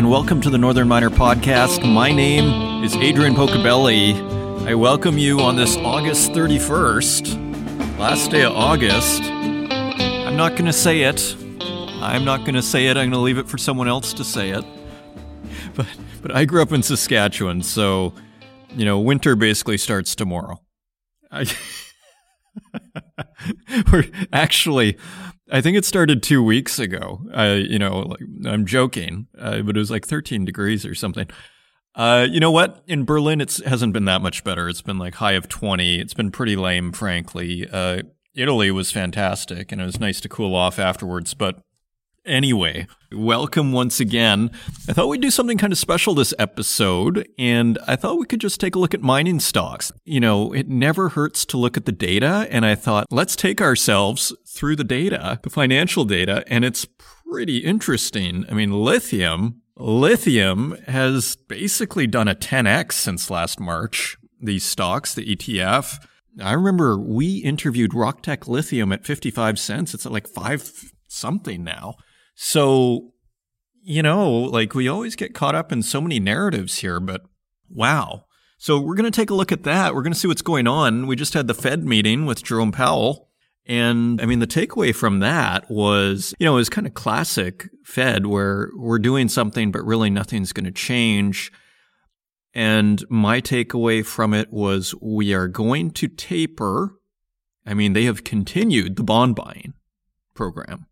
And welcome to the Northern Miner Podcast. My name is Adrian Pocobelli. I welcome you on this August 31st, last day of August. I'm not going to say it. I'm not going to say it. I'm going to leave it for someone else to say it. But but I grew up in Saskatchewan, so you know, winter basically starts tomorrow. I We're actually I think it started two weeks ago. I, you know, like, I'm joking, uh, but it was like 13 degrees or something. Uh, you know what? In Berlin, it hasn't been that much better. It's been like high of 20. It's been pretty lame, frankly. Uh, Italy was fantastic, and it was nice to cool off afterwards. But Anyway, welcome once again. I thought we'd do something kind of special this episode, and I thought we could just take a look at mining stocks. You know, it never hurts to look at the data, and I thought, let's take ourselves through the data, the financial data, and it's pretty interesting. I mean, lithium, lithium has basically done a 10x since last March. These stocks, the ETF. I remember we interviewed Rocktech Lithium at 55 cents. It's at like five something now. So, you know, like we always get caught up in so many narratives here, but wow. So we're going to take a look at that. We're going to see what's going on. We just had the Fed meeting with Jerome Powell. And I mean, the takeaway from that was, you know, it was kind of classic Fed where we're doing something, but really nothing's going to change. And my takeaway from it was we are going to taper. I mean, they have continued the bond buying program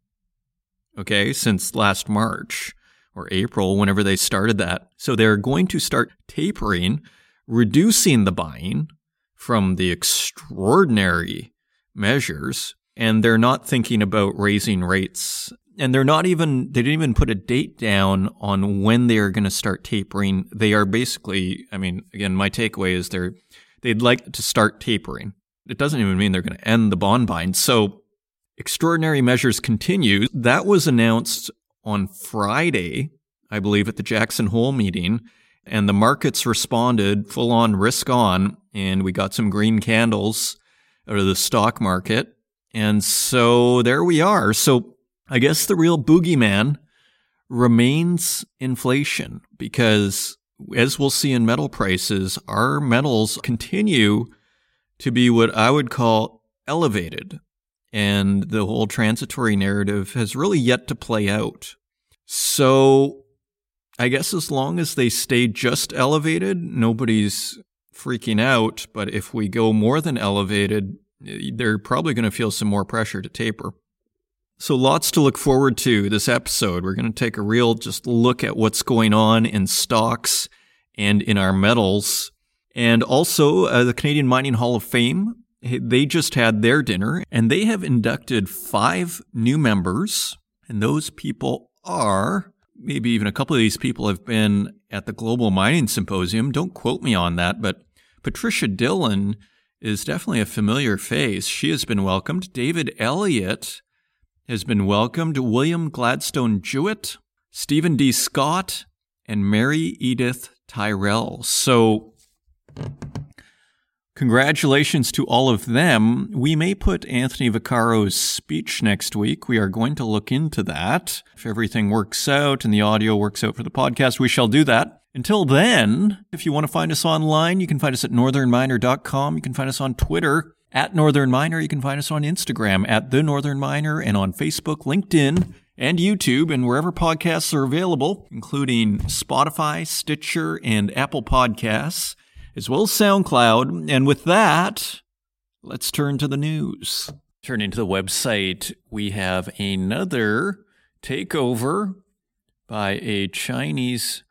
okay, since last March or April, whenever they started that. So they're going to start tapering, reducing the buying from the extraordinary measures. And they're not thinking about raising rates. And they're not even, they didn't even put a date down on when they are going to start tapering. They are basically, I mean, again, my takeaway is they're, they'd like to start tapering. It doesn't even mean they're going to end the bond buying. So Extraordinary measures continue. That was announced on Friday, I believe, at the Jackson Hole meeting. And the markets responded full on risk on. And we got some green candles out of the stock market. And so there we are. So I guess the real boogeyman remains inflation because as we'll see in metal prices, our metals continue to be what I would call elevated and the whole transitory narrative has really yet to play out. So I guess as long as they stay just elevated, nobody's freaking out. But if we go more than elevated, they're probably going to feel some more pressure to taper. So lots to look forward to this episode. We're going to take a real just look at what's going on in stocks and in our metals. And also, uh, the Canadian Mining Hall of Fame they just had their dinner and they have inducted five new members. And those people are, maybe even a couple of these people have been at the Global Mining Symposium. Don't quote me on that, but Patricia Dillon is definitely a familiar face. She has been welcomed. David Elliott has been welcomed. William Gladstone Jewitt, Stephen D. Scott, and Mary Edith Tyrrell. So Congratulations to all of them. We may put Anthony Vaccaro's speech next week. We are going to look into that. If everything works out and the audio works out for the podcast, we shall do that. Until then, if you want to find us online, you can find us at northernminer.com. You can find us on Twitter at Northern Miner. You can find us on Instagram at The Northern Miner and on Facebook, LinkedIn, and YouTube, and wherever podcasts are available, including Spotify, Stitcher, and Apple Podcasts as well as SoundCloud. And with that, let's turn to the news. Turning to the website, we have another takeover by a Chinese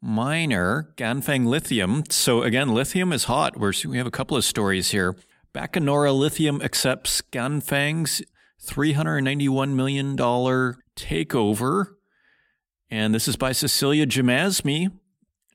miner, Ganfeng Lithium. So again, lithium is hot. We're, we have a couple of stories here. Bacanora Lithium accepts Ganfeng's $391 million takeover. And this is by Cecilia Jamasmie,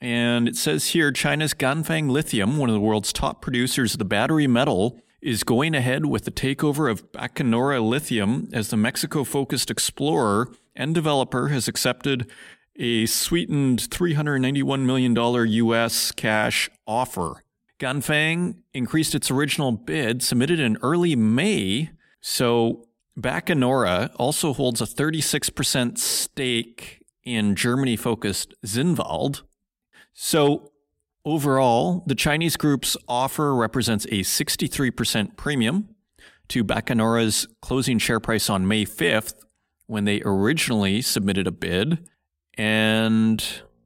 and it says here China's Ganfeng Lithium, one of the world's top producers of the battery metal, is going ahead with the takeover of Bacanora Lithium as the Mexico focused explorer and developer has accepted a sweetened $391 million US cash offer. Ganfeng increased its original bid, submitted in early May. So Bacanora also holds a 36% stake in Germany focused Zinnwald. So overall, the Chinese group's offer represents a 63% premium to Bacanora's closing share price on May 5th when they originally submitted a bid. And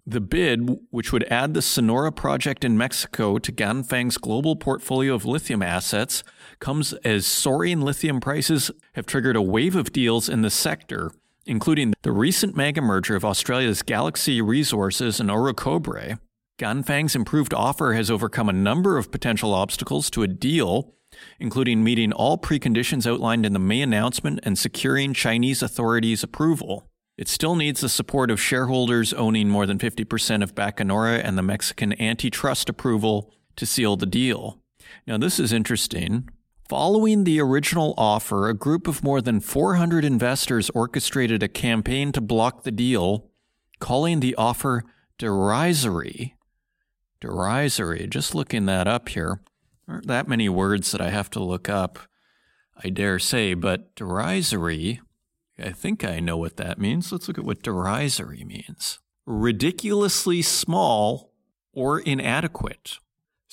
the bid, which would add the Sonora project in Mexico to Ganfeng's global portfolio of lithium assets, comes as soaring lithium prices have triggered a wave of deals in the sector including the recent mega merger of Australia's Galaxy Resources and Orocobre. Ganfeng's improved offer has overcome a number of potential obstacles to a deal, including meeting all preconditions outlined in the May announcement and securing Chinese authorities' approval. It still needs the support of shareholders owning more than 50% of Bacanora and the Mexican antitrust approval to seal the deal. Now, this is interesting. Following the original offer, a group of more than 400 investors orchestrated a campaign to block the deal, calling the offer derisory. Derisory, just looking that up here. Aren't that many words that I have to look up, I dare say, but derisory I think I know what that means. Let's look at what derisory means ridiculously small or inadequate.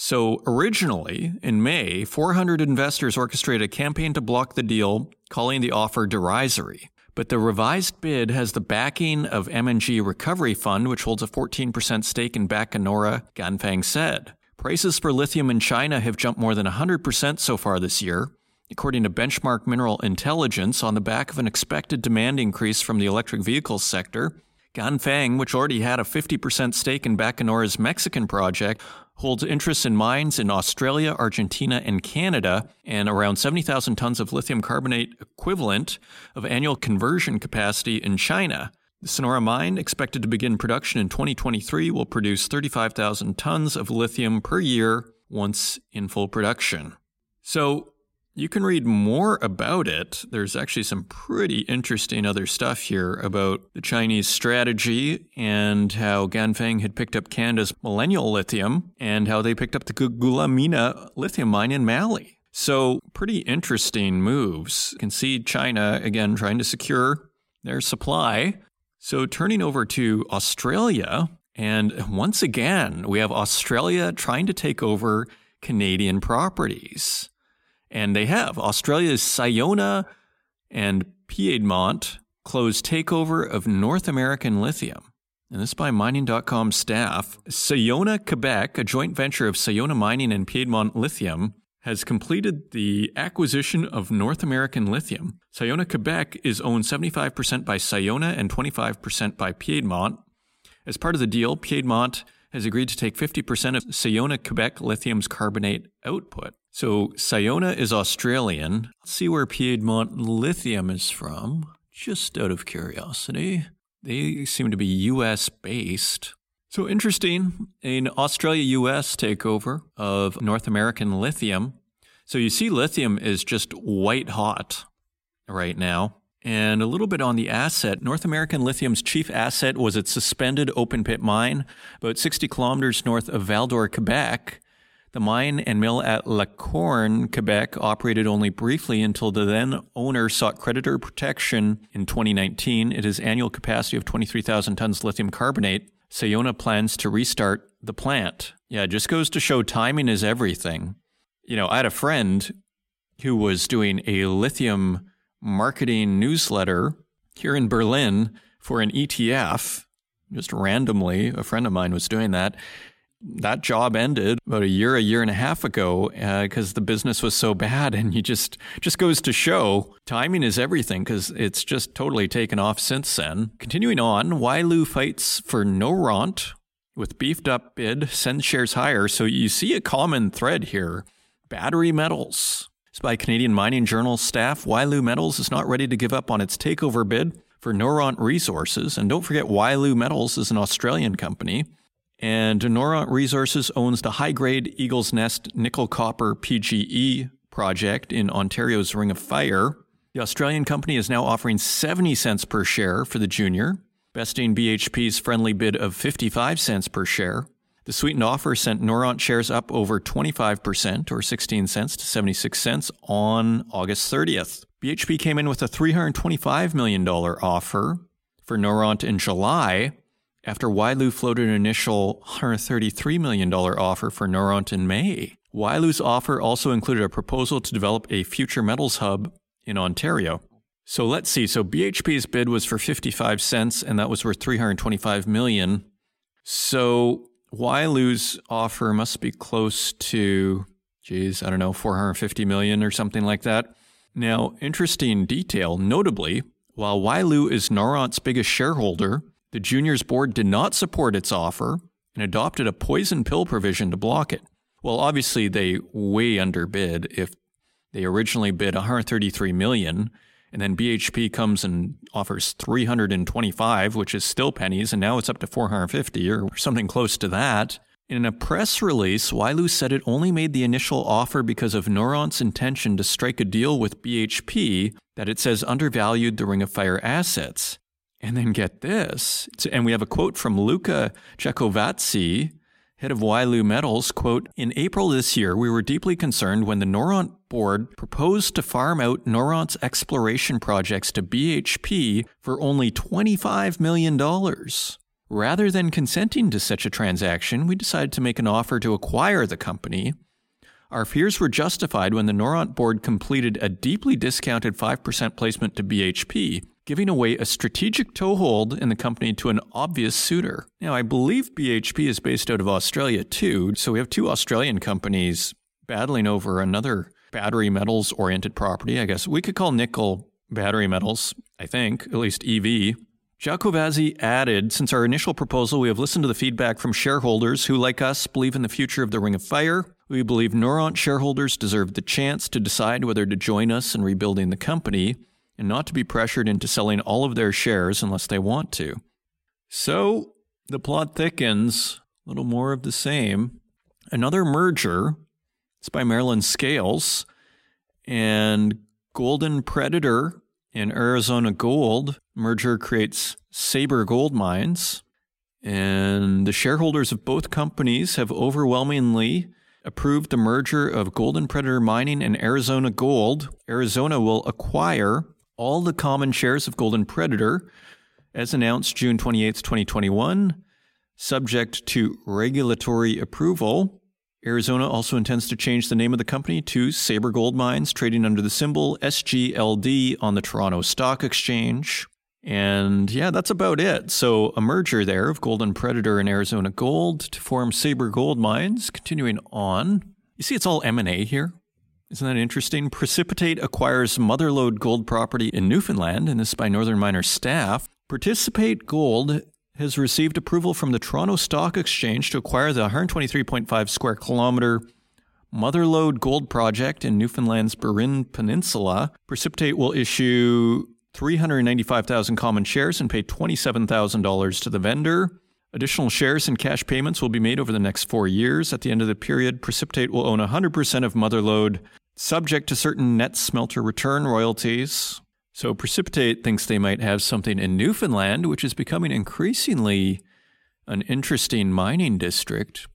So, originally, in May, 400 investors orchestrated a campaign to block the deal, calling the offer derisory. But the revised bid has the backing of M&G Recovery Fund, which holds a 14% stake in Bacanora, Ganfeng said. Prices for lithium in China have jumped more than 100% so far this year, according to Benchmark Mineral Intelligence, on the back of an expected demand increase from the electric vehicles sector. Ganfeng, which already had a 50% stake in Bacanora's Mexican project, holds interests in mines in Australia, Argentina, and Canada, and around 70,000 tons of lithium carbonate equivalent of annual conversion capacity in China. The Sonora mine, expected to begin production in 2023, will produce 35,000 tons of lithium per year once in full production. So, you can read more about it. There's actually some pretty interesting other stuff here about the Chinese strategy and how Ganfeng had picked up Canada's Millennial Lithium and how they picked up the Goulamina lithium mine in Mali. So, pretty interesting moves. You can see China, again, trying to secure their supply. So, turning over to Australia, and once again, we have Australia trying to take over Canadian properties. And they have. Australia's Sayona and Piedmont closed takeover of North American Lithium. And this by mining.com staff. Sayona Quebec, a joint venture of Sayona Mining and Piedmont Lithium, has completed the acquisition of North American Lithium. Sayona Quebec is owned 75% by Sayona and 25% by Piedmont. As part of the deal, Piedmont has agreed to take 50% of Sayona Quebec Lithium's carbonate output. So Sayona is Australian. Let's see where Piedmont Lithium is from, just out of curiosity. They seem to be US based. So interesting, an Australia US takeover of North American lithium. So you see, lithium is just white hot right now. And a little bit on the asset. North American Lithium's chief asset was its suspended open pit mine, about 60 kilometers north of Val-d'Or, Quebec. The mine and mill at La Corne, Quebec operated only briefly until the then owner sought creditor protection in 2019. It has annual capacity of 23,000 tons lithium carbonate. Sayona plans to restart the plant. Yeah, it just goes to show timing is everything. You know, I had a friend who was doing a lithium marketing newsletter here in Berlin for an ETF. Just randomly, a friend of mine was doing that that job ended about a year, a year and a half ago because uh, the business was so bad. And you just just goes to show timing is everything because it's just totally taken off since then. Continuing on, Wyloo fights for no Noront with beefed up bid, sends shares higher. So you see a common thread here: battery metals. It's by Canadian Mining Journal staff. Wyloo Metals is not ready to give up on its takeover bid for Noront Resources. And don't forget, Wyloo Metals is an Australian company. And Noront Resources owns the high grade Eagles Nest nickel copper PGE project in Ontario's Ring of Fire. The Australian company is now offering 70 cents per share for the junior, besting BHP's friendly bid of 55 cents per share. The sweetened offer sent Noront shares up over 25% or 16 cents to 76 cents on August 30th. BHP came in with a $325 million offer for Noront in July after Wyloo floated an initial $133 million offer for Noront in May. Wyloo's offer also included a proposal to develop a future metals hub in Ontario. So let's see. So BHP's bid was for 55 cents and that was worth 325 million. So Wyloo's offer must be close to geez, I don't know, 450 million or something like that. Now, interesting detail, notably, while Wyloo is Noront's biggest shareholder, the juniors board did not support its offer and adopted a poison pill provision to block it. Well, obviously they way underbid if they originally bid 133 million and then BHP comes and offers 325, which is still pennies, and now it's up to 450 or something close to that. In a press release, Wyloo said it only made the initial offer because of Noront's intention to strike a deal with BHP that it says undervalued the Ring of Fire assets. And then get this, and we have a quote from Luca Giacovazzi, head of Wyloo Metals, quote, In April this year, we were deeply concerned when the Noront board proposed to farm out Noront's exploration projects to BHP for only $25 million. Rather than consenting to such a transaction, we decided to make an offer to acquire the company. Our fears were justified when the Noront board completed a deeply discounted 5% placement to BHP, giving away a strategic toehold in the company to an obvious suitor. Now, I believe BHP is based out of Australia too, so we have two Australian companies battling over another battery metals oriented property. I guess we could call nickel battery metals, I think, at least EV. Giacovazzi added, since our initial proposal, we have listened to the feedback from shareholders who, like us, believe in the future of the Ring of Fire. We believe Noront shareholders deserve the chance to decide whether to join us in rebuilding the company and not to be pressured into selling all of their shares unless they want to. So the plot thickens, a little more of the same. Another merger, it's by Marilyn Scales, and Golden Predator and Arizona Gold merger creates Sabre Gold Mines. And the shareholders of both companies have overwhelmingly approved the merger of Golden Predator Mining and Arizona Gold. Arizona will acquire all the common shares of Golden Predator as announced June 28, 2021, subject to regulatory approval. Arizona also intends to change the name of the company to Sabre Gold Mines, trading under the symbol SGLD on the Toronto Stock Exchange. And yeah, that's about it. So, a merger there of Golden Predator and Arizona Gold to form Sabre Gold Mines. Continuing on, you see, it's all M&A here. Isn't that interesting? Precipitate acquires Motherlode Gold property in Newfoundland, and this is by Northern Miner staff. Precipitate Gold has received approval from the Toronto Stock Exchange to acquire the 123.5 square kilometer Motherlode Gold project in Newfoundland's Burin Peninsula. Precipitate will issue 395,000 common shares and pay $27,000 to the vendor. Additional shares and cash payments will be made over the next four years. At the end of the period, Precipitate will own 100% of Motherlode subject to certain net smelter return royalties. So Precipitate thinks they might have something in Newfoundland, which is becoming increasingly an interesting mining district.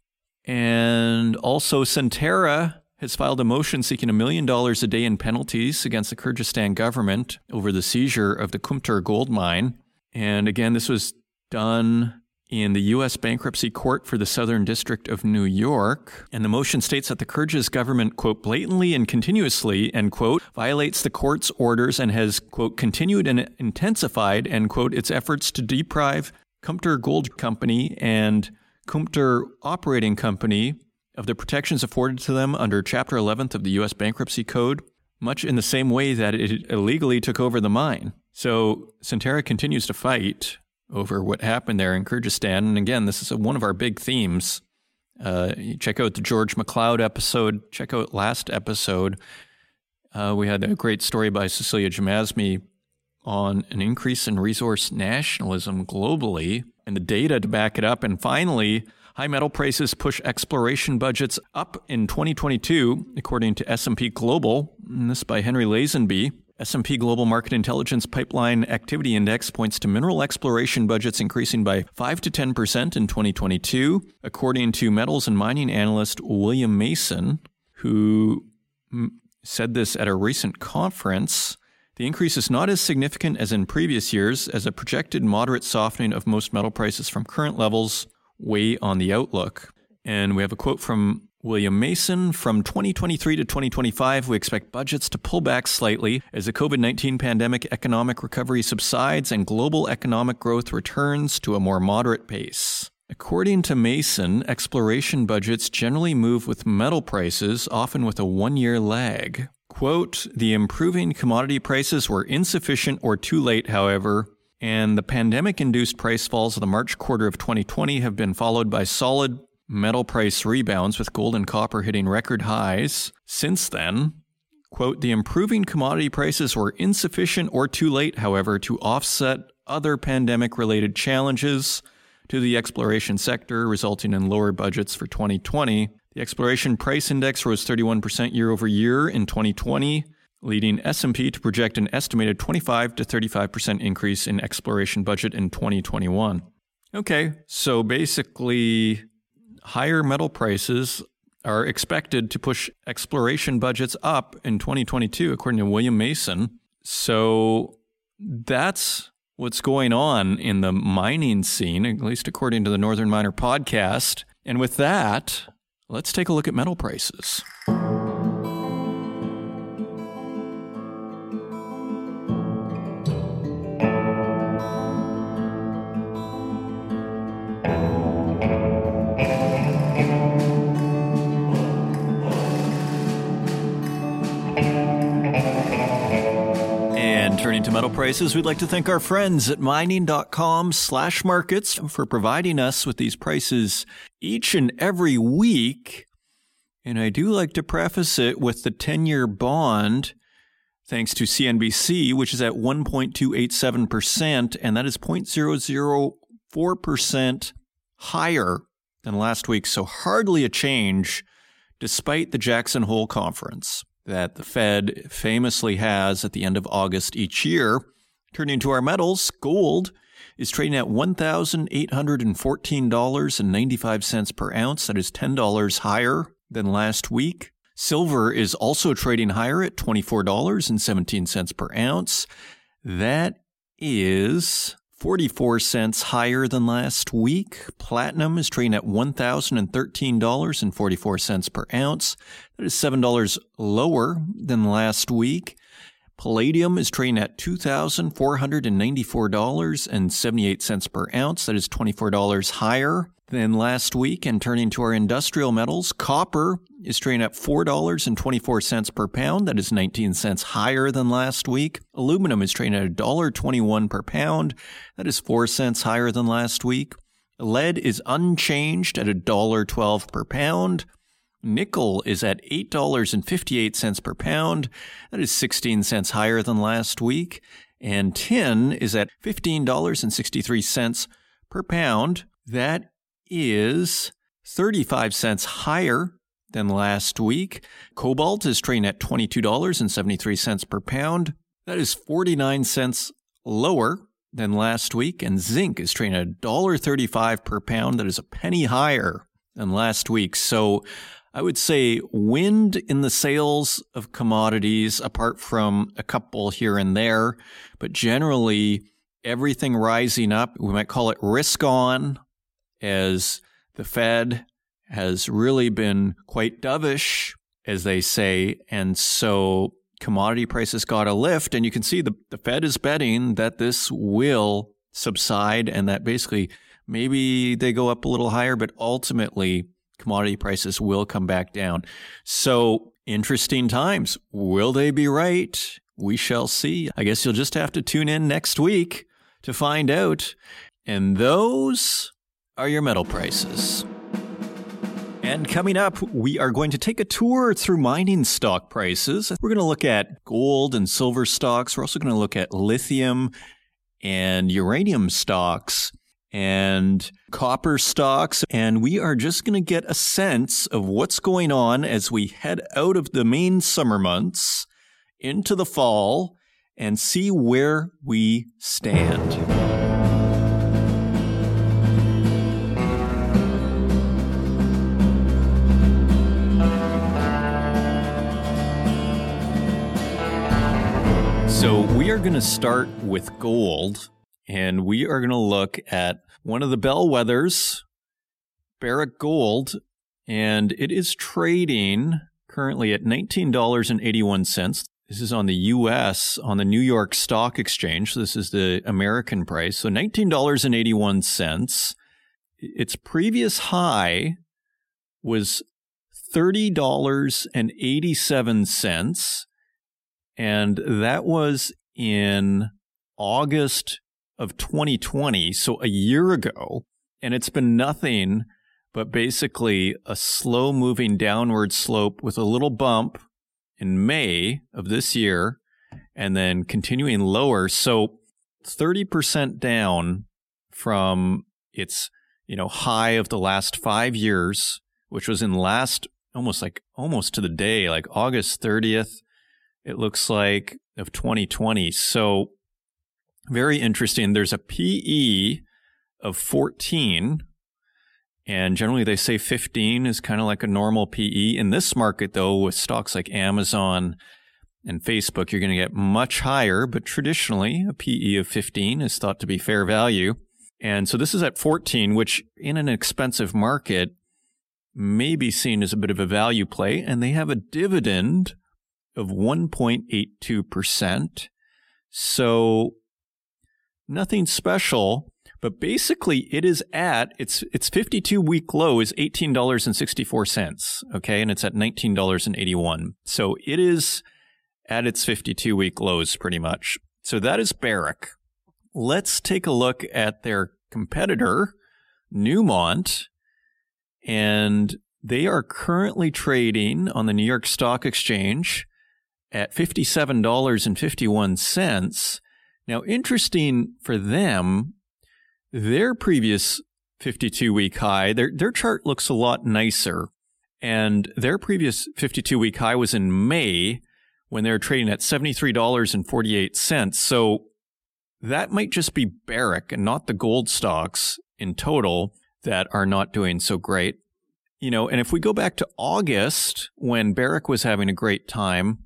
And also, Centerra has filed a motion seeking a million dollars a day in penalties against the Kyrgyzstan government over the seizure of the Kumtor gold mine. And again, this was done in the U.S. Bankruptcy Court for the Southern District of New York. And the motion states that the Kyrgyz government, quote, blatantly and continuously, end quote, violates the court's orders and has, quote, continued and intensified, end quote, its efforts to deprive Kumtor Gold Company and Kumtor Operating Company of the protections afforded to them under Chapter 11th of the U.S. Bankruptcy Code, much in the same way that it illegally took over the mine. So Centerra continues to fight over what happened there in Kyrgyzstan. And again, this is one of our big themes. Uh, check out the George McLeod episode. Check out last episode. Uh, we had a great story by Cecilia Jamasmie on an increase in resource nationalism globally and the data to back it up. And finally, high metal prices push exploration budgets up in 2022, according to S&P Global. And this by Henry Lazenby. S&P Global Market Intelligence Pipeline Activity Index points to mineral exploration budgets increasing by 5 to 10% in 2022, according to metals and mining analyst William Mason, who mm, said this at a recent conference. The increase is not as significant as in previous years, as a projected moderate softening of most metal prices from current levels weigh on the outlook. And we have a quote from William Mason from 2023 to 2025, we expect budgets to pull back slightly as the COVID 19 pandemic economic recovery subsides and global economic growth returns to a more moderate pace. According to Mason, exploration budgets generally move with metal prices, often with a one year lag. Quote, the improving commodity prices were insufficient or too late, however, and the pandemic induced price falls of the March quarter of 2020 have been followed by solid metal price rebounds with gold and copper hitting record highs. Since then, quote, the improving commodity prices were insufficient or too late, however, to offset other pandemic related challenges to the exploration sector, resulting in lower budgets for 2020. The exploration price index rose 31% year over year in 2020, leading S&P to project an estimated 25 to 35% increase in exploration budget in 2021. Okay, so basically higher metal prices are expected to push exploration budgets up in 2022, according to William Mason. So that's what's going on in the mining scene, at least according to the Northern Miner podcast. And with that, let's take a look at metal prices. Metal prices, we'd like to thank our friends at mining.com slash markets for providing us with these prices each and every week. And I do like to preface it with the 10 year bond, thanks to CNBC, which is at 1.287%, and that is 0.004% higher than last week. So hardly a change despite the Jackson Hole conference that the Fed famously has at the end of August each year. Turning to our metals, gold is trading at $1,814.95 per ounce. That is $10 higher than last week. Silver is also trading higher at $24.17 per ounce. That is 44 cents higher than last week. Platinum is trading at $1,013.44 per ounce. That is $7 lower than last week. Palladium is trading at $2,494.78 per ounce. That is $24 higher than last week. And turning to our industrial metals, copper is trading at $4.24 per pound. That is 19 cents higher than last week. Aluminum is trading at $1.21 per pound. That is 4 cents higher than last week. Lead is unchanged at $1.12 per pound. Nickel is at $8.58 per pound. That is 16 cents higher than last week. And tin is at $15.63 per pound. That is 35 cents higher than last week. Cobalt is trading at $22.73 per pound. That is 49 cents lower than last week. And zinc is trading at $1.35 per pound. That is a penny higher than last week. So I would say wind in the sails of commodities, apart from a couple here and there, but generally everything rising up. We might call it risk on as the Fed has really been quite dovish, as they say. And so commodity prices got a lift. And you can see the, the Fed is betting that this will subside and that basically maybe they go up a little higher, but ultimately commodity prices will come back down. So interesting times. Will they be right? We shall see. I guess you'll just have to tune in next week to find out. And those are your metal prices. And coming up, we are going to take a tour through mining stock prices. We're going to look at gold and silver stocks. We're also going to look at lithium and uranium stocks and copper stocks. And we are just going to get a sense of what's going on as we head out of the main summer months into the fall and see where we stand. So we are going to start with gold, and we are going to look at one of the bellwethers, Barrick Gold, and it is trading currently at $19.81. This is on the US, on the New York Stock Exchange. This is the American price. So $19.81. Its previous high was $30.87. And that was in August of 2020. So a year ago. And it's been nothing but basically a slow moving downward slope with a little bump in May of this year and then continuing lower. So 30% down from its, you know, high of the last five years, which was in last almost like almost to the day, like August 30th, it looks like of 2020. So very interesting. There's a PE of 14 and generally they say 15 is kind of like a normal PE. In this market, though, with stocks like Amazon and Facebook, you're going to get much higher, but traditionally a PE of 15 is thought to be fair value. And so this is at 14, which in an expensive market may be seen as a bit of a value play. And they have a dividend of 1.82%. So nothing special but basically, it is at its its 52 week low is $18.64. Okay. And it's at $19.81. So it is at its 52 week lows pretty much. So that is Barrick. Let's take a look at their competitor, Newmont. And they are currently trading on the New York Stock Exchange at $57.51. Now, interesting for them, their previous 52 week high, their, their chart looks a lot nicer. And their previous 52 week high was in May when they were trading at $73.48. So that might just be Barrick and not the gold stocks in total that are not doing so great. You know, and if we go back to August when Barrick was having a great time,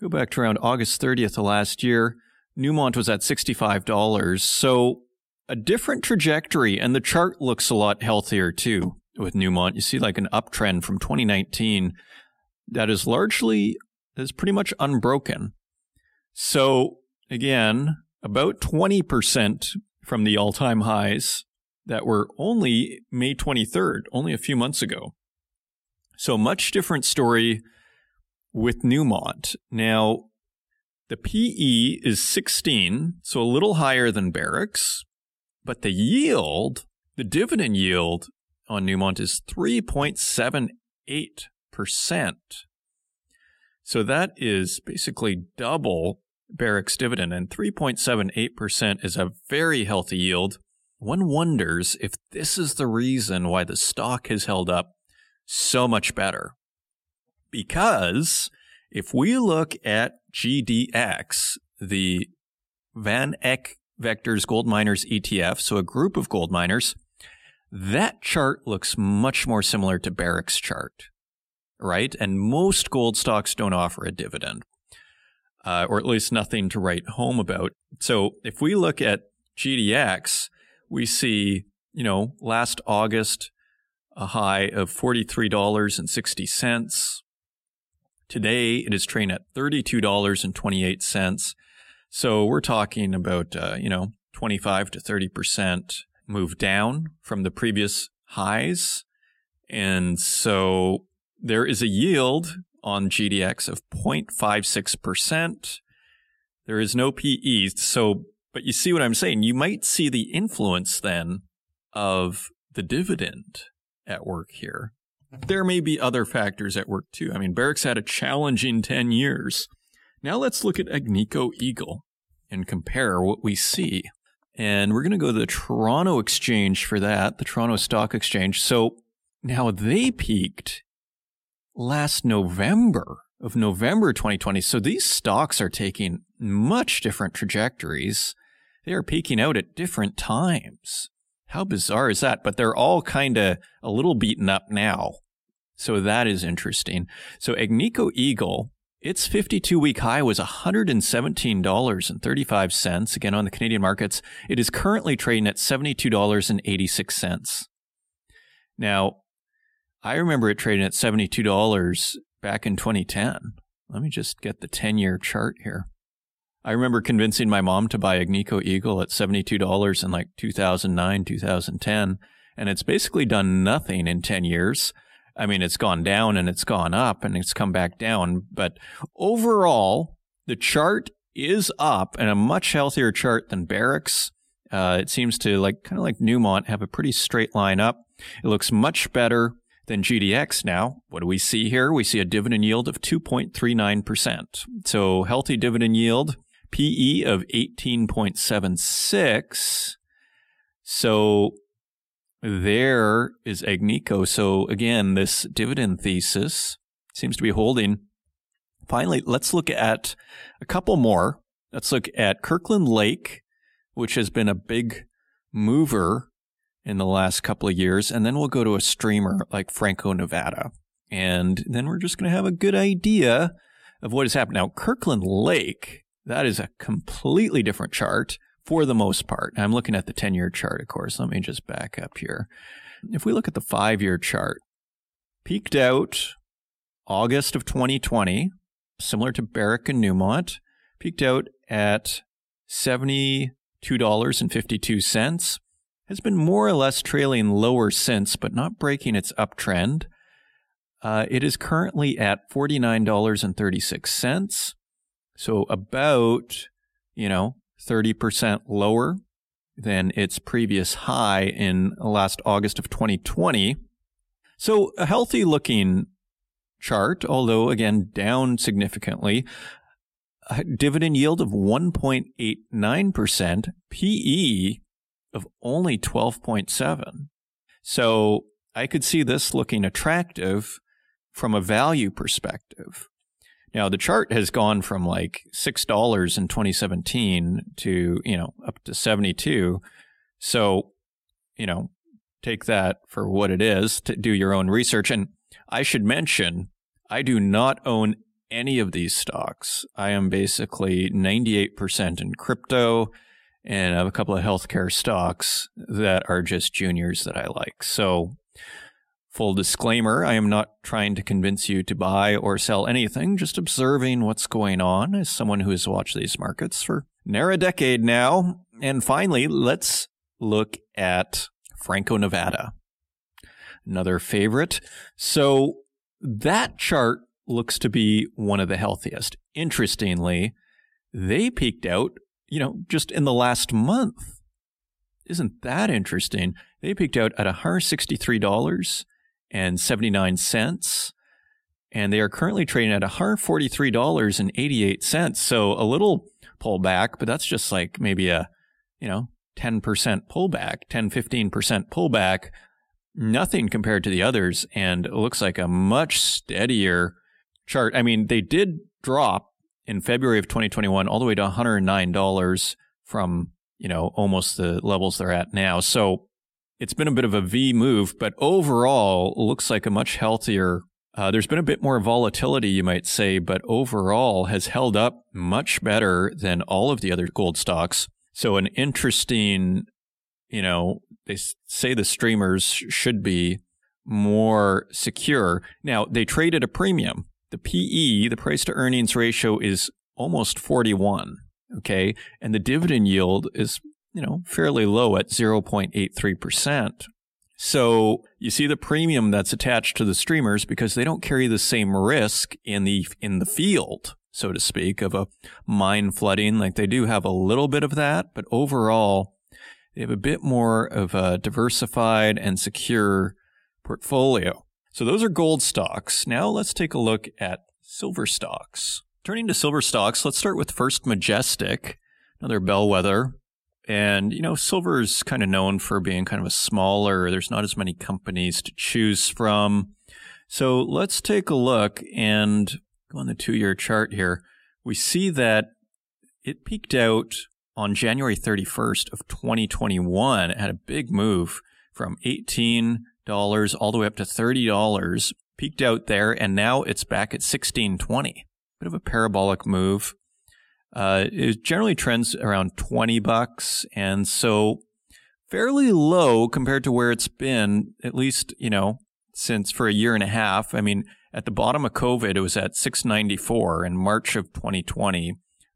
go back to around August 30th of last year, Newmont was at $65. So a different trajectory, and the chart looks a lot healthier too with Newmont. You see like an uptrend from 2019 that is largely is pretty much unbroken. So again, about 20% from the all-time highs that were only May 23rd, only a few months ago. So much different story with Newmont. Now, the PE is 16, so a little higher than Barrick's. But the yield, the dividend yield on Newmont is 3.78%. So that is basically double Barrick's dividend, and 3.78% is a very healthy yield. One wonders if this is the reason why the stock has held up so much better. Because if we look at GDX, the Van Eck Vectors Gold Miners ETF, so a group of gold miners, that chart looks much more similar to Barrick's chart, right? And most gold stocks don't offer a dividend, uh, or at least nothing to write home about. So if we look at GDX, we see, you know, last August, a high of $43.60. Today, it is trading at $32.28. So we're talking about, uh, you know, 25 to 30% move down from the previous highs. And so there is a yield on GDX of 0.56%. There is no PE. So, but you see what I'm saying? You might see the influence then of the dividend at work here. There may be other factors at work too. I mean, Barrick's had a challenging 10 years. Now let's look at Agnico Eagle and compare what we see. And we're going to go to the Toronto Exchange for that, the Toronto Stock Exchange. So now they peaked last November of November 2020. So these stocks are taking much different trajectories. They are peaking out at different times. How bizarre is that? But they're all kind of a little beaten up now. So that is interesting. So Agnico Eagle its 52 week high was $117.35. Again, on the Canadian markets, it is currently trading at $72.86. Now, I remember it trading at $72 back in 2010. Let me just get the 10 year chart here. I remember convincing my mom to buy Agnico Eagle at $72 in like 2009, 2010, and it's basically done nothing in 10 years. I mean, it's gone down and it's gone up and it's come back down, but overall, the chart is up and a much healthier chart than Barrick's. Uh, it seems to like kind of like Newmont have a pretty straight line up. It looks much better than GDX now. What do we see here? We see a dividend yield of 2.39%. So healthy dividend yield PE of 18.76. So there is Agnico. So again, this dividend thesis seems to be holding. Finally, let's look at a couple more. Let's look at Kirkland Lake, which has been a big mover in the last couple of years. And then we'll go to a streamer like Franco Nevada. And then we're just going to have a good idea of what has happened. Now, Kirkland Lake that is a completely different chart for the most part. I'm looking at the 10 year chart, of course. Let me just back up here. If we look at the five year chart, peaked out August of 2020, similar to Barrick and Newmont, peaked out at $72.52, has been more or less trailing lower since, but not breaking its uptrend. Uh, it is currently at $49.36. So about, you know, 30% lower than its previous high in last August of 2020. So a healthy looking chart, although again down significantly. A dividend yield of 1.89%, PE of only 12.7. So I could see this looking attractive from a value perspective. Now the chart has gone from like six dollars in 2017 to you know up to 72. So you know take that for what it is to do your own research. And I should mention I do not own any of these stocks. I am basically 98% in crypto and I have a couple of healthcare stocks that are just juniors that I like. So Full disclaimer, I am not trying to convince you to buy or sell anything, just observing what's going on as someone who has watched these markets for near a decade now. And finally, let's look at Franco Nevada. Another favorite. So that chart looks to be one of the healthiest. Interestingly, they peaked out, you know, just in the last month. Isn't that interesting? They peaked out at $163 and 79 cents. And they are currently trading at $143.88. So a little pullback, but that's just like maybe a, you know, 10% pullback, 10, 15% pullback. Nothing compared to the others. And it looks like a much steadier chart. I mean, they did drop in February of 2021 all the way to $109 from, you know, almost the levels they're at now. So it's been a bit of a V move, but overall looks like a much healthier. Uh, there's been a bit more volatility, you might say, but overall has held up much better than all of the other gold stocks. So an interesting, you know, they say the streamers should be more secure. Now they trade at a premium. The PE, the price to earnings ratio is almost 41. Okay. And the dividend yield is you know, fairly low at 0.83%. So you see the premium that's attached to the streamers because they don't carry the same risk in the, in the field, so to speak, of a mine flooding. Like they do have a little bit of that, but overall, they have a bit more of a diversified and secure portfolio. So those are gold stocks. Now let's take a look at silver stocks. Turning to silver stocks, let's start with First Majestic, another bellwether and, you know, silver is kind of known for being kind of a smaller, there's not as many companies to choose from. So let's take a look and go on the two year chart here. We see that it peaked out on January 31st of 2021. It had a big move from $18 all the way up to $30, peaked out there, and now it's back at 1620. bit of a parabolic move. Uh, it generally trends around 20 bucks. And so fairly low compared to where it's been, at least, you know, since for a year and a half. I mean, at the bottom of COVID, it was at 694 in March of 2020,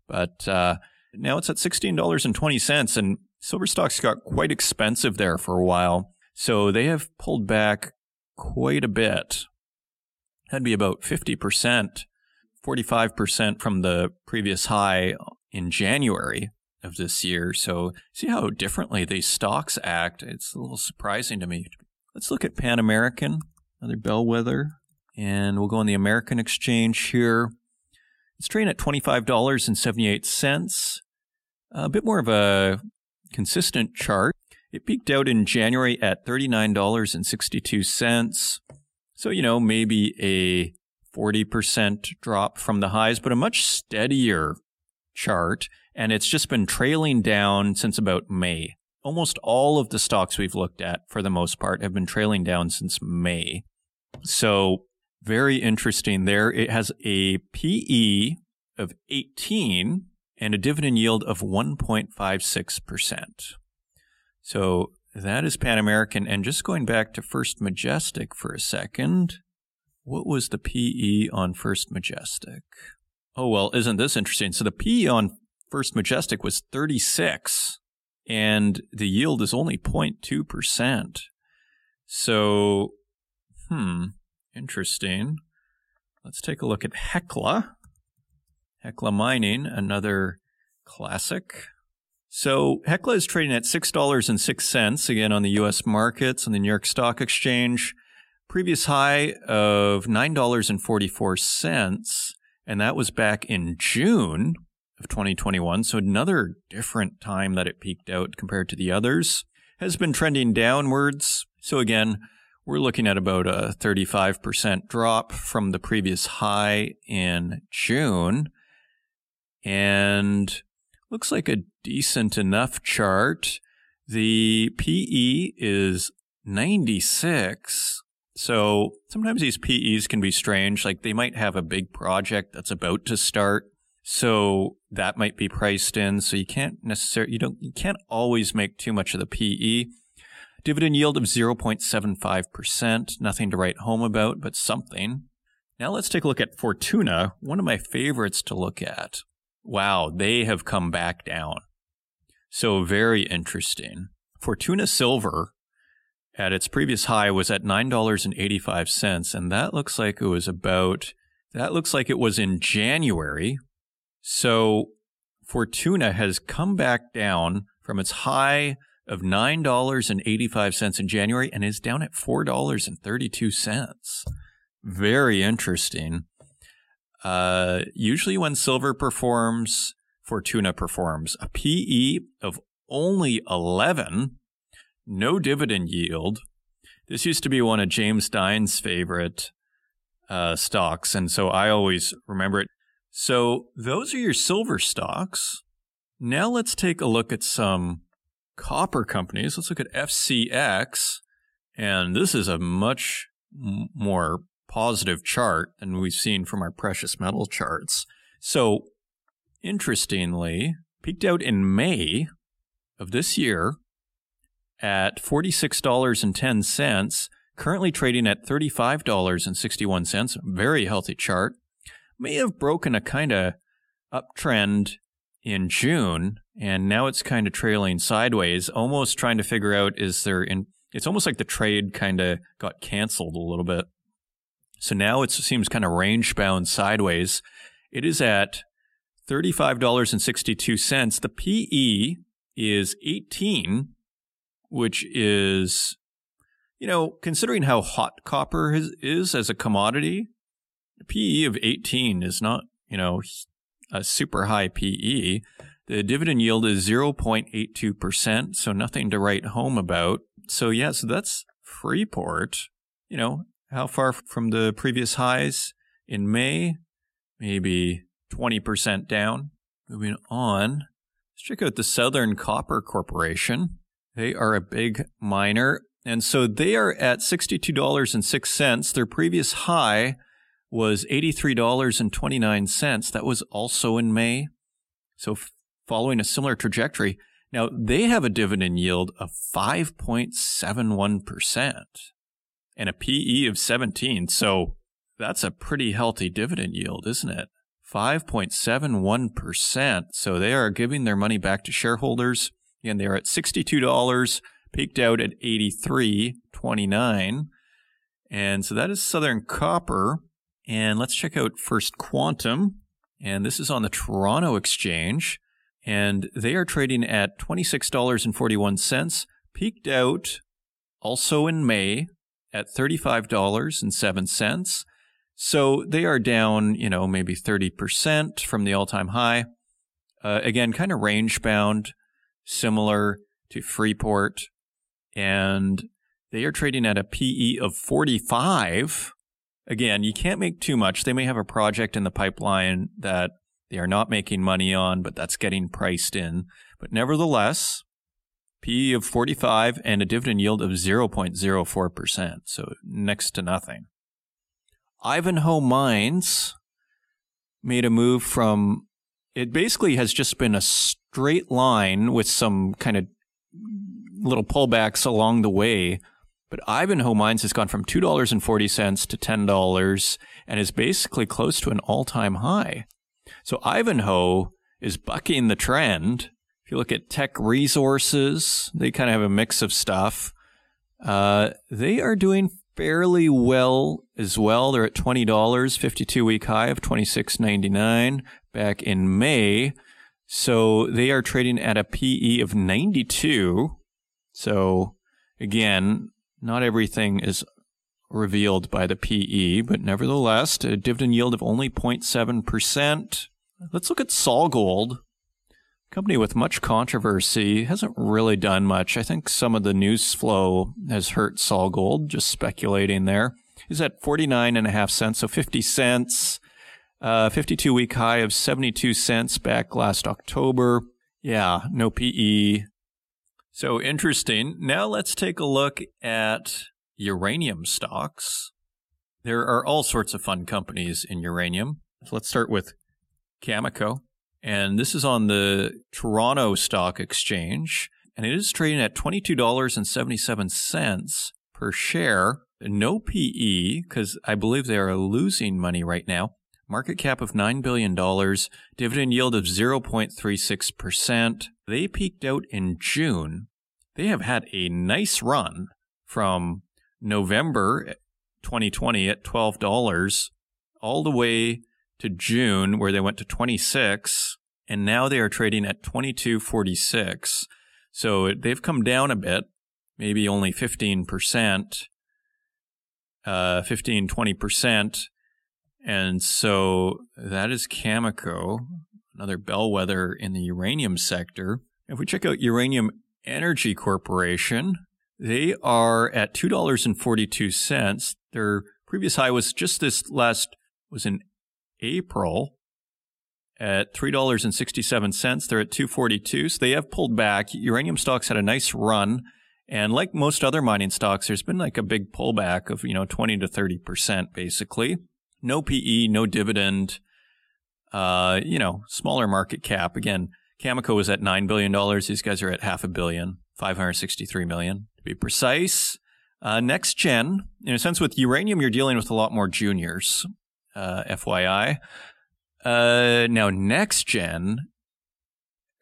but, uh, now it's at $16.20 and silver stocks got quite expensive there for a while. So they have pulled back quite a bit. That'd be about 50%, 45% from the previous high in January of this year. So see how differently these stocks act. It's a little surprising to me. Let's look at Pan American, another bellwether, and we'll go on the American exchange here. It's trading at $25.78. A bit more of a consistent chart. It peaked out in January at $39.62. So, you know, maybe a 40% drop from the highs, but a much steadier chart. And it's just been trailing down since about May. Almost all of the stocks we've looked at, for the most part, have been trailing down since May. So very interesting there. It has a PE of 18 and a dividend yield of 1.56%. So that is Pan American. And just going back to First Majestic for a second, what was the PE on First Majestic? Oh, well, isn't this interesting? So the PE on First Majestic was 36 and the yield is only 0.2%. So, hmm, Interesting. Let's take a look at Hecla. Hecla Mining, another classic. So Hecla is trading at $6.06 again on the US markets on the New York Stock Exchange. Previous high of $9.44. And that was back in June of 2021. So another different time that it peaked out compared to the others. Has been trending downwards. So again, we're looking at about a 35% drop from the previous high in June. And looks like a decent enough chart. The PE is 96. So sometimes these PEs can be strange. Like they might have a big project that's about to start. So that might be priced in. So you can't necessarily, you don't, you can't always make too much of the PE. Dividend yield of 0.75%. Nothing to write home about, but something. Now let's take a look at Fortuna, one of my favorites to look at. Wow, they have come back down. So very interesting. Fortuna Silver at its previous high was at $9.85 and that looks like it was about that looks like it was in January. So Fortuna has come back down from its high of $9.85 in January and is down at $4.32. Very interesting. Uh, usually when silver performs, Fortuna performs. A PE of only 11, no dividend yield. This used to be one of James Dines' favorite uh, stocks, and so I always remember it. So those are your silver stocks. Now let's take a look at some copper companies. Let's look at FCX. And this is a much more positive chart than we've seen from our precious metal charts. So, interestingly, peaked out in May of this year at $46.10, currently trading at $35.61. Very healthy chart. May have broken a kind of uptrend in June, and now it's kind of trailing sideways, almost trying to figure out is there in it's almost like the trade kind of got canceled a little bit. So now it seems kind of range bound sideways. It is at $35.62. The PE is 18, which is, you know, considering how hot copper is, is as a commodity, the PE of 18 is not, you know, a super high PE. The dividend yield is 0.82%, so nothing to write home about. So, yeah, so that's Freeport. You know, how far from the previous highs in May? Maybe 20% down. Moving on. Let's check out the Southern Copper Corporation. They are a big miner. And so they are at $62.06. Their previous high was $83.29. That was also in May. So following a similar trajectory. Now they have a dividend yield of 5.71% and a PE of 17. So that's a pretty healthy dividend yield, isn't it? 5.71%. So they are giving their money back to shareholders. And they're at $62, peaked out at 83.29. And so that is Southern Copper. And let's check out First Quantum. And this is on the Toronto Exchange. And they are trading at $26.41, peaked out also in May at $35.07. So they are down, you know, maybe 30% from the all time high. Uh, again, kind of range bound, similar to Freeport. And they are trading at a PE of 45. Again, you can't make too much. They may have a project in the pipeline that they are not making money on, but that's getting priced in. But nevertheless, PE of 45 and a dividend yield of 0.04%. So next to nothing. Ivanhoe Mines made a move from it basically has just been a straight line with some kind of little pullbacks along the way. But Ivanhoe Mines has gone from $2.40 to $10 and is basically close to an all time high. So Ivanhoe is bucking the trend. If you look at Teck Resources, they kind of have a mix of stuff. Uh, they are doing fairly well as well. They're at $20, 52 week high of 26.99 back in May. So they are trading at a PE of 92. So again, not everything is revealed by the PE, but nevertheless, a dividend yield of only 0.7%. Let's look at SolGold company with much controversy hasn't really done much. I think some of the news flow has hurt SolGold, just speculating there. Is at 49 and a half cents, so 50 cents. Uh, 52 week high of 72 cents back last October. Yeah, no PE. So interesting. Now let's take a look at uranium stocks. There are all sorts of fun companies in uranium. Let's start with Cameco. And this is on the Toronto Stock Exchange. And it is trading at $22.77 per share. No PE, because I believe they are losing money right now. Market cap of $9 billion, dividend yield of 0.36%. They peaked out in June. They have had a nice run from November 2020 at $12 all the way to June where they went to 26 and now they are trading at 2246. So they've come down a bit, maybe only 15%, uh, 15, 20%. And so that is Cameco, another bellwether in the uranium sector. If we check out Uranium Energy Corporation, they are at $2.42. Their previous high was just this last, was in April at $3.67. They're at 242. So they have pulled back. Uranium stocks had a nice run. And like most other mining stocks, there's been like a big pullback of, you know, 20 to 30% basically. No PE, no dividend. Uh, you know, smaller market cap. Again, Cameco was at $9 billion. These guys are at half a billion, 563 million to be precise. Uh, NexGen, in a sense, with uranium, you're dealing with a lot more juniors, uh, FYI. Uh, now, NexGen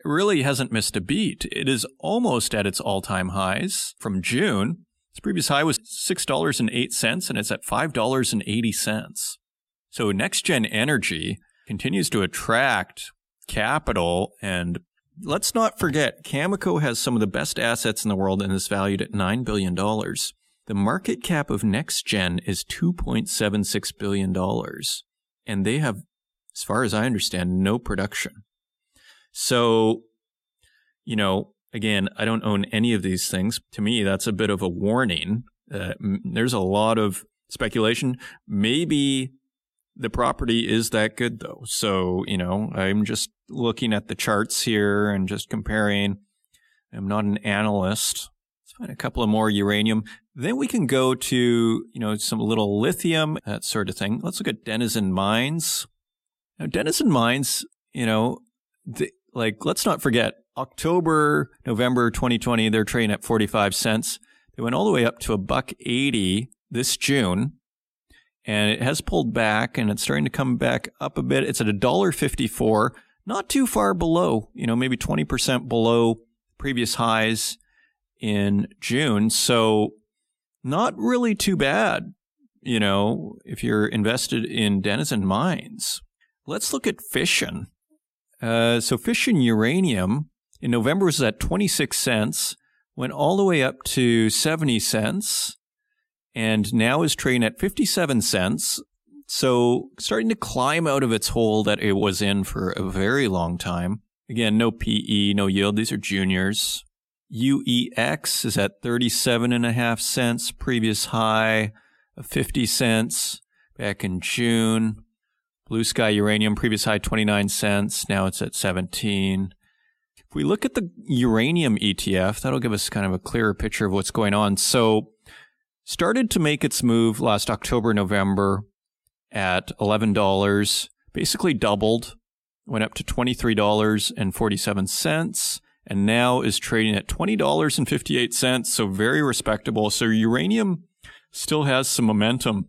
really hasn't missed a beat. It is almost at its all time highs from June. Its previous high was $6.08 and it's at $5.80. So NexGen energy continues to attract capital and let's not forget Cameco has some of the best assets in the world and is valued at $9 billion. The market cap of NexGen is $2.76 billion and they have as far as I understand, no production. So, you know, again, I don't own any of these things. To me, that's a bit of a warning. Uh, there's a lot of speculation. Maybe the property is that good though. So, you know, I'm just looking at the charts here and just comparing. I'm not an analyst. Let's find a couple of more uranium. Then we can go to, you know, some little lithium, that sort of thing. Let's look at Denison Mines. Now, Denison Mines, you know, the, like, let's not forget October, November 2020, they're trading at 45 cents. They went all the way up to a buck 80 this June and it has pulled back and it's starting to come back up a bit. It's at a dollar 54, not too far below, you know, maybe 20% below previous highs in June. So not really too bad, you know, if you're invested in Denison Mines. Let's look at Fission. Uh, so Fission Uranium in November was at 26 cents, went all the way up to 70 cents, and now is trading at 57 cents. So starting to climb out of its hole that it was in for a very long time. Again, no PE, no yield. These are juniors. UEX is at 37 and a half cents, previous high of 50 cents back in June. Blue Sky Uranium, previous high 29 cents. Now it's at 17. If we look at the uranium ETF, that'll give us kind of a clearer picture of what's going on. So, started to make its move last October, November at $11, basically doubled, went up to $23.47, and now is trading at $20.58. So, very respectable. So, uranium still has some momentum.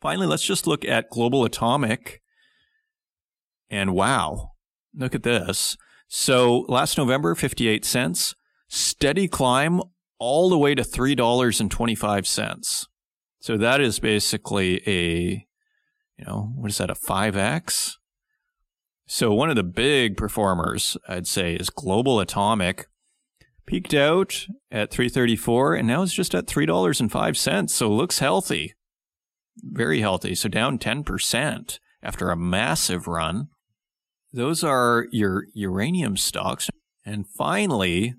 Finally, let's just look at Global Atomic. And wow, look at this. So last November, 58 cents, steady climb all the way to $3.25. So that is basically a, you know, what is that, a 5X? So one of the big performers, I'd say, is Global Atomic. Peaked out at 334 and now it's just at $3.05. So looks healthy. Very healthy. So down 10% after a massive run. Those are your uranium stocks. And finally,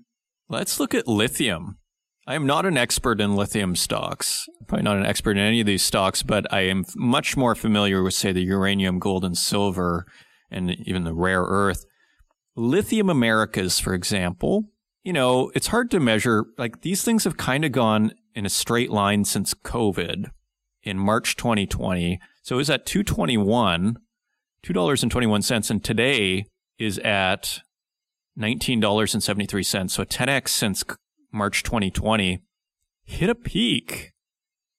let's look at lithium. I am not an expert in lithium stocks. Probably not an expert in any of these stocks, but I am much more familiar with, say, the uranium, gold, and silver, and even the rare earth. Lithium Americas, for example, you know, it's hard to measure. Like these things have kind of gone in a straight line since COVID in March 2020. So it was at 221 $2.21 and today is at $19.73. So 10x since March 2020 hit a peak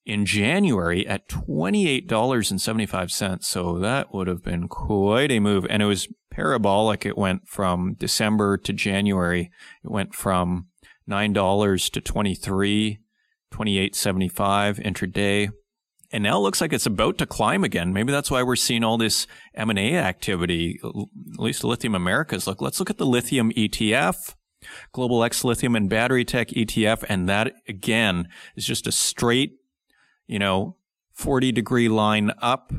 in January at $28.75. So that would have been quite a move. And it was parabolic. It went from December to January. It went from $9 to 23, 28.75 intraday and now it looks like it's about to climb again. Maybe that's why we're seeing all this M&A activity, at least Lithium Americas. Look, let's look at the lithium ETF, Global X Lithium and Battery Tech ETF. And that again is just a straight, you know, 40 degree line up.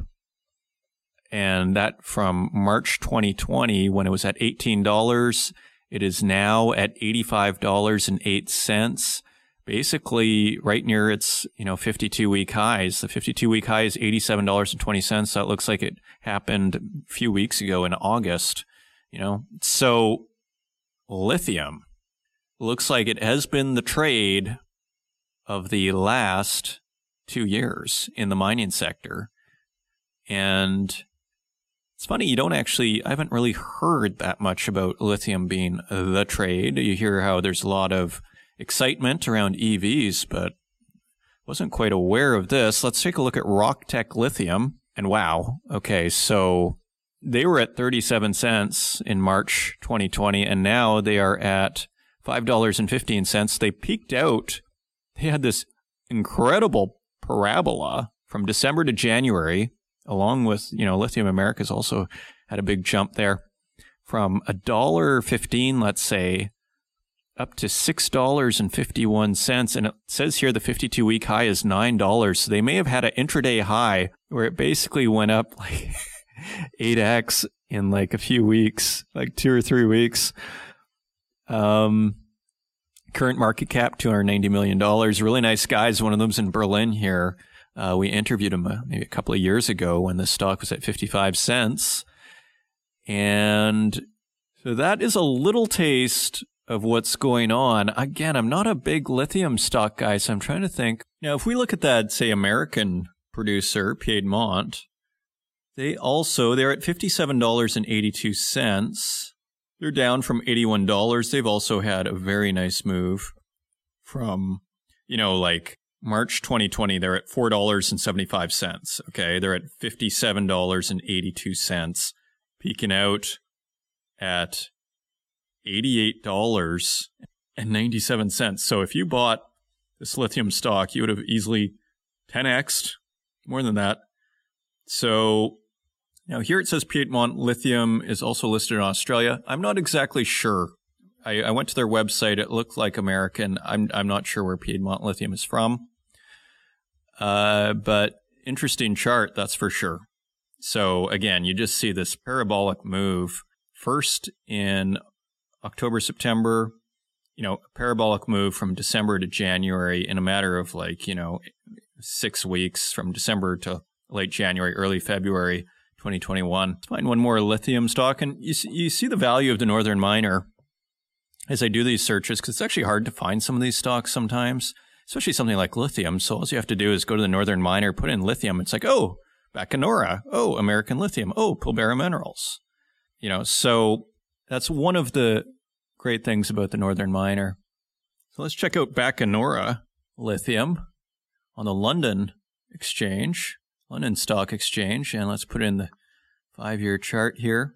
And that from March 2020 when it was at $18, it is now at $85.08 basically right near its, you know, 52 week highs. The 52 week high is $87.20. That looks like it happened a few weeks ago in August, you know. So lithium looks like it has been the trade of the last two years in the mining sector. And it's funny, you don't actually, I haven't really heard that much about lithium being the trade. You hear how there's a lot of excitement around EVs, but wasn't quite aware of this. Let's take a look at Rock Tech Lithium. And wow, okay, so they were at 37 cents in March 2020, and now they are at $5.15. They peaked out. They had this incredible parabola from December to January, along with, you know, Lithium Americas also had a big jump there from a dollar fifteen, let's say, up to $6.51. And it says here the 52 week high is $9. So they may have had an intraday high where it basically went up like 8x in like a few weeks, like two or three weeks. Um, current market cap, $290 million. Really nice guys. One of them's in Berlin here. Uh, we interviewed him uh, maybe a couple of years ago when the stock was at 55 cents. And so that is a little taste of what's going on. Again, I'm not a big lithium stock guy, so I'm trying to think. Now, if we look at that, say, American producer, Piedmont, they also, they're at $57.82. They're down from $81. They've also had a very nice move from, you know, like March 2020, they're at $4.75. Okay. They're at $57.82, peaking out at $88.97. So if you bought this lithium stock, you would have easily 10x more than that. So now here it says Piedmont Lithium is also listed in Australia. I'm not exactly sure. I, I went to their website. It looked like American. I'm I'm not sure where Piedmont Lithium is from. Uh, but interesting chart, that's for sure. So again, you just see this parabolic move first in October, September, you know, parabolic move from December to January in a matter of like, you know, six weeks from December to late January, early February 2021. Let's find one more lithium stock. And you see, you see the value of the Northern Miner as I do these searches because it's actually hard to find some of these stocks sometimes, especially something like lithium. So all you have to do is go to the Northern Miner, put in lithium. It's like, oh, Bacanora. Oh, American Lithium. Oh, Pilbara Minerals. You know, so that's one of the great things about the Northern Miner. So let's check out Bacanora Lithium on the London Exchange, London Stock Exchange, and let's put in the five year chart here.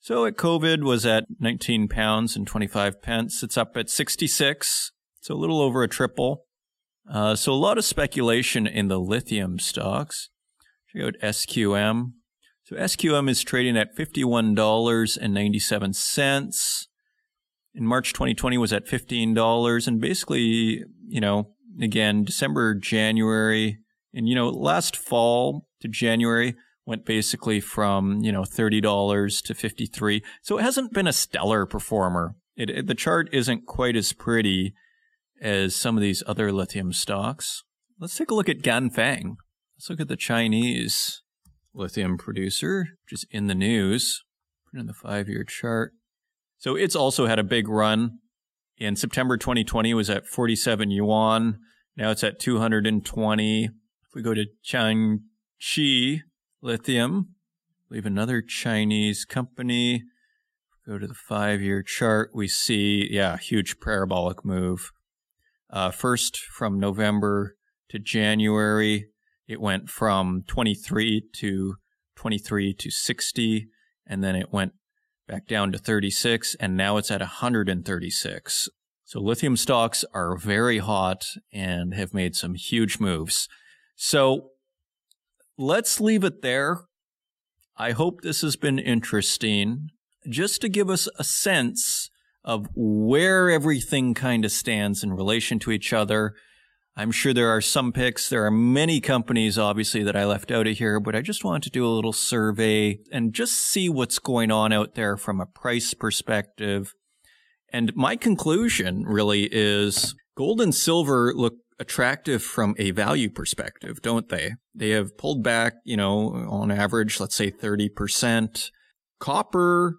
So at COVID was at 19 pounds and 25 pence. It's up at 66. So a little over a triple. Uh, so a lot of speculation in the lithium stocks. Check out SQM. So SQM is trading at $51.97. In March 2020 was at $15 and basically, you know, again, December, January, and, you know, last fall to January went basically from, you know, $30 to 53. So it hasn't been a stellar performer. It, it, the chart isn't quite as pretty as some of these other lithium stocks. Let's take a look at Ganfeng. Let's look at the Chinese lithium producer, which is in the news. Put in the five year chart. So it's also had a big run in September 2020 was at 47 yuan. Now it's at 220. We go to Tianqi Lithium, leave another Chinese company. Go to the five year chart. We see, yeah, huge parabolic move. Uh, first from November to January, it went from 23 to 23 to 60, and then it went back down to 36, and now it's at 136. So lithium stocks are very hot and have made some huge moves. So let's leave it there. I hope this has been interesting just to give us a sense of where everything kind of stands in relation to each other I'm sure there are some picks. There are many companies, obviously, that I left out of here, but I just wanted to do a little survey and just see what's going on out there from a price perspective. And my conclusion really is gold and silver look attractive from a value perspective, don't they? They have pulled back, you know, on average, let's say 30%. Copper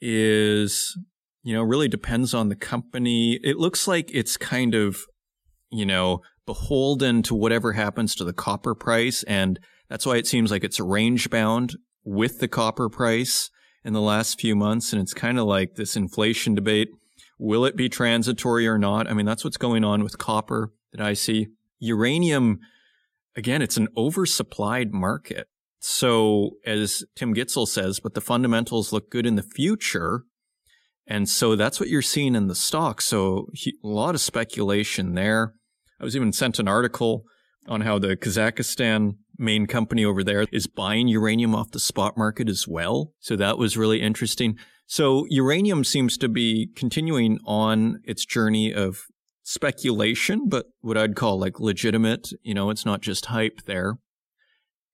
is, you know, really depends on the company. It looks like it's kind of you know, beholden to whatever happens to the copper price. And that's why it seems like it's range bound with the copper price in the last few months. And it's kind of like this inflation debate. Will it be transitory or not? I mean, that's what's going on with copper that I see. Uranium, again, it's an oversupplied market. So as Tim Gitzel says, but the fundamentals look good in the future. And so that's what you're seeing in the stock. So a lot of speculation there. I was even sent an article on how the Kazakhstan main company over there is buying uranium off the spot market as well. So that was really interesting. So uranium seems to be continuing on its journey of speculation, but what I'd call like legitimate, you know, it's not just hype there.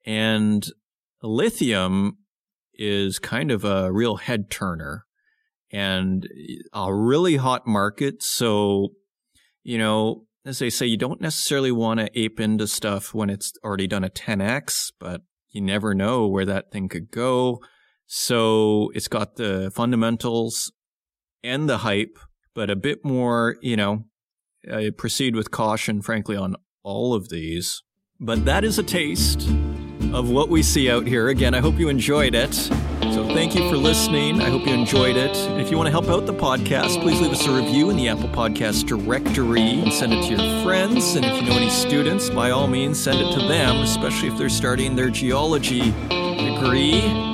And lithium is kind of a real head turner and a really hot market. So, you know, as they say, you don't necessarily want to ape into stuff when it's already done a 10x, but you never know where that thing could go. So it's got the fundamentals and the hype, but a bit more, you know, I proceed with caution, frankly, on all of these. But that is a taste of what we see out here. Again, I hope you enjoyed it. So thank you for listening. I hope you enjoyed it. If you want to help out the podcast, please leave us a review in the Apple Podcast directory and send it to your friends. And if you know any students, by all means, send it to them, especially if they're starting their geology degree.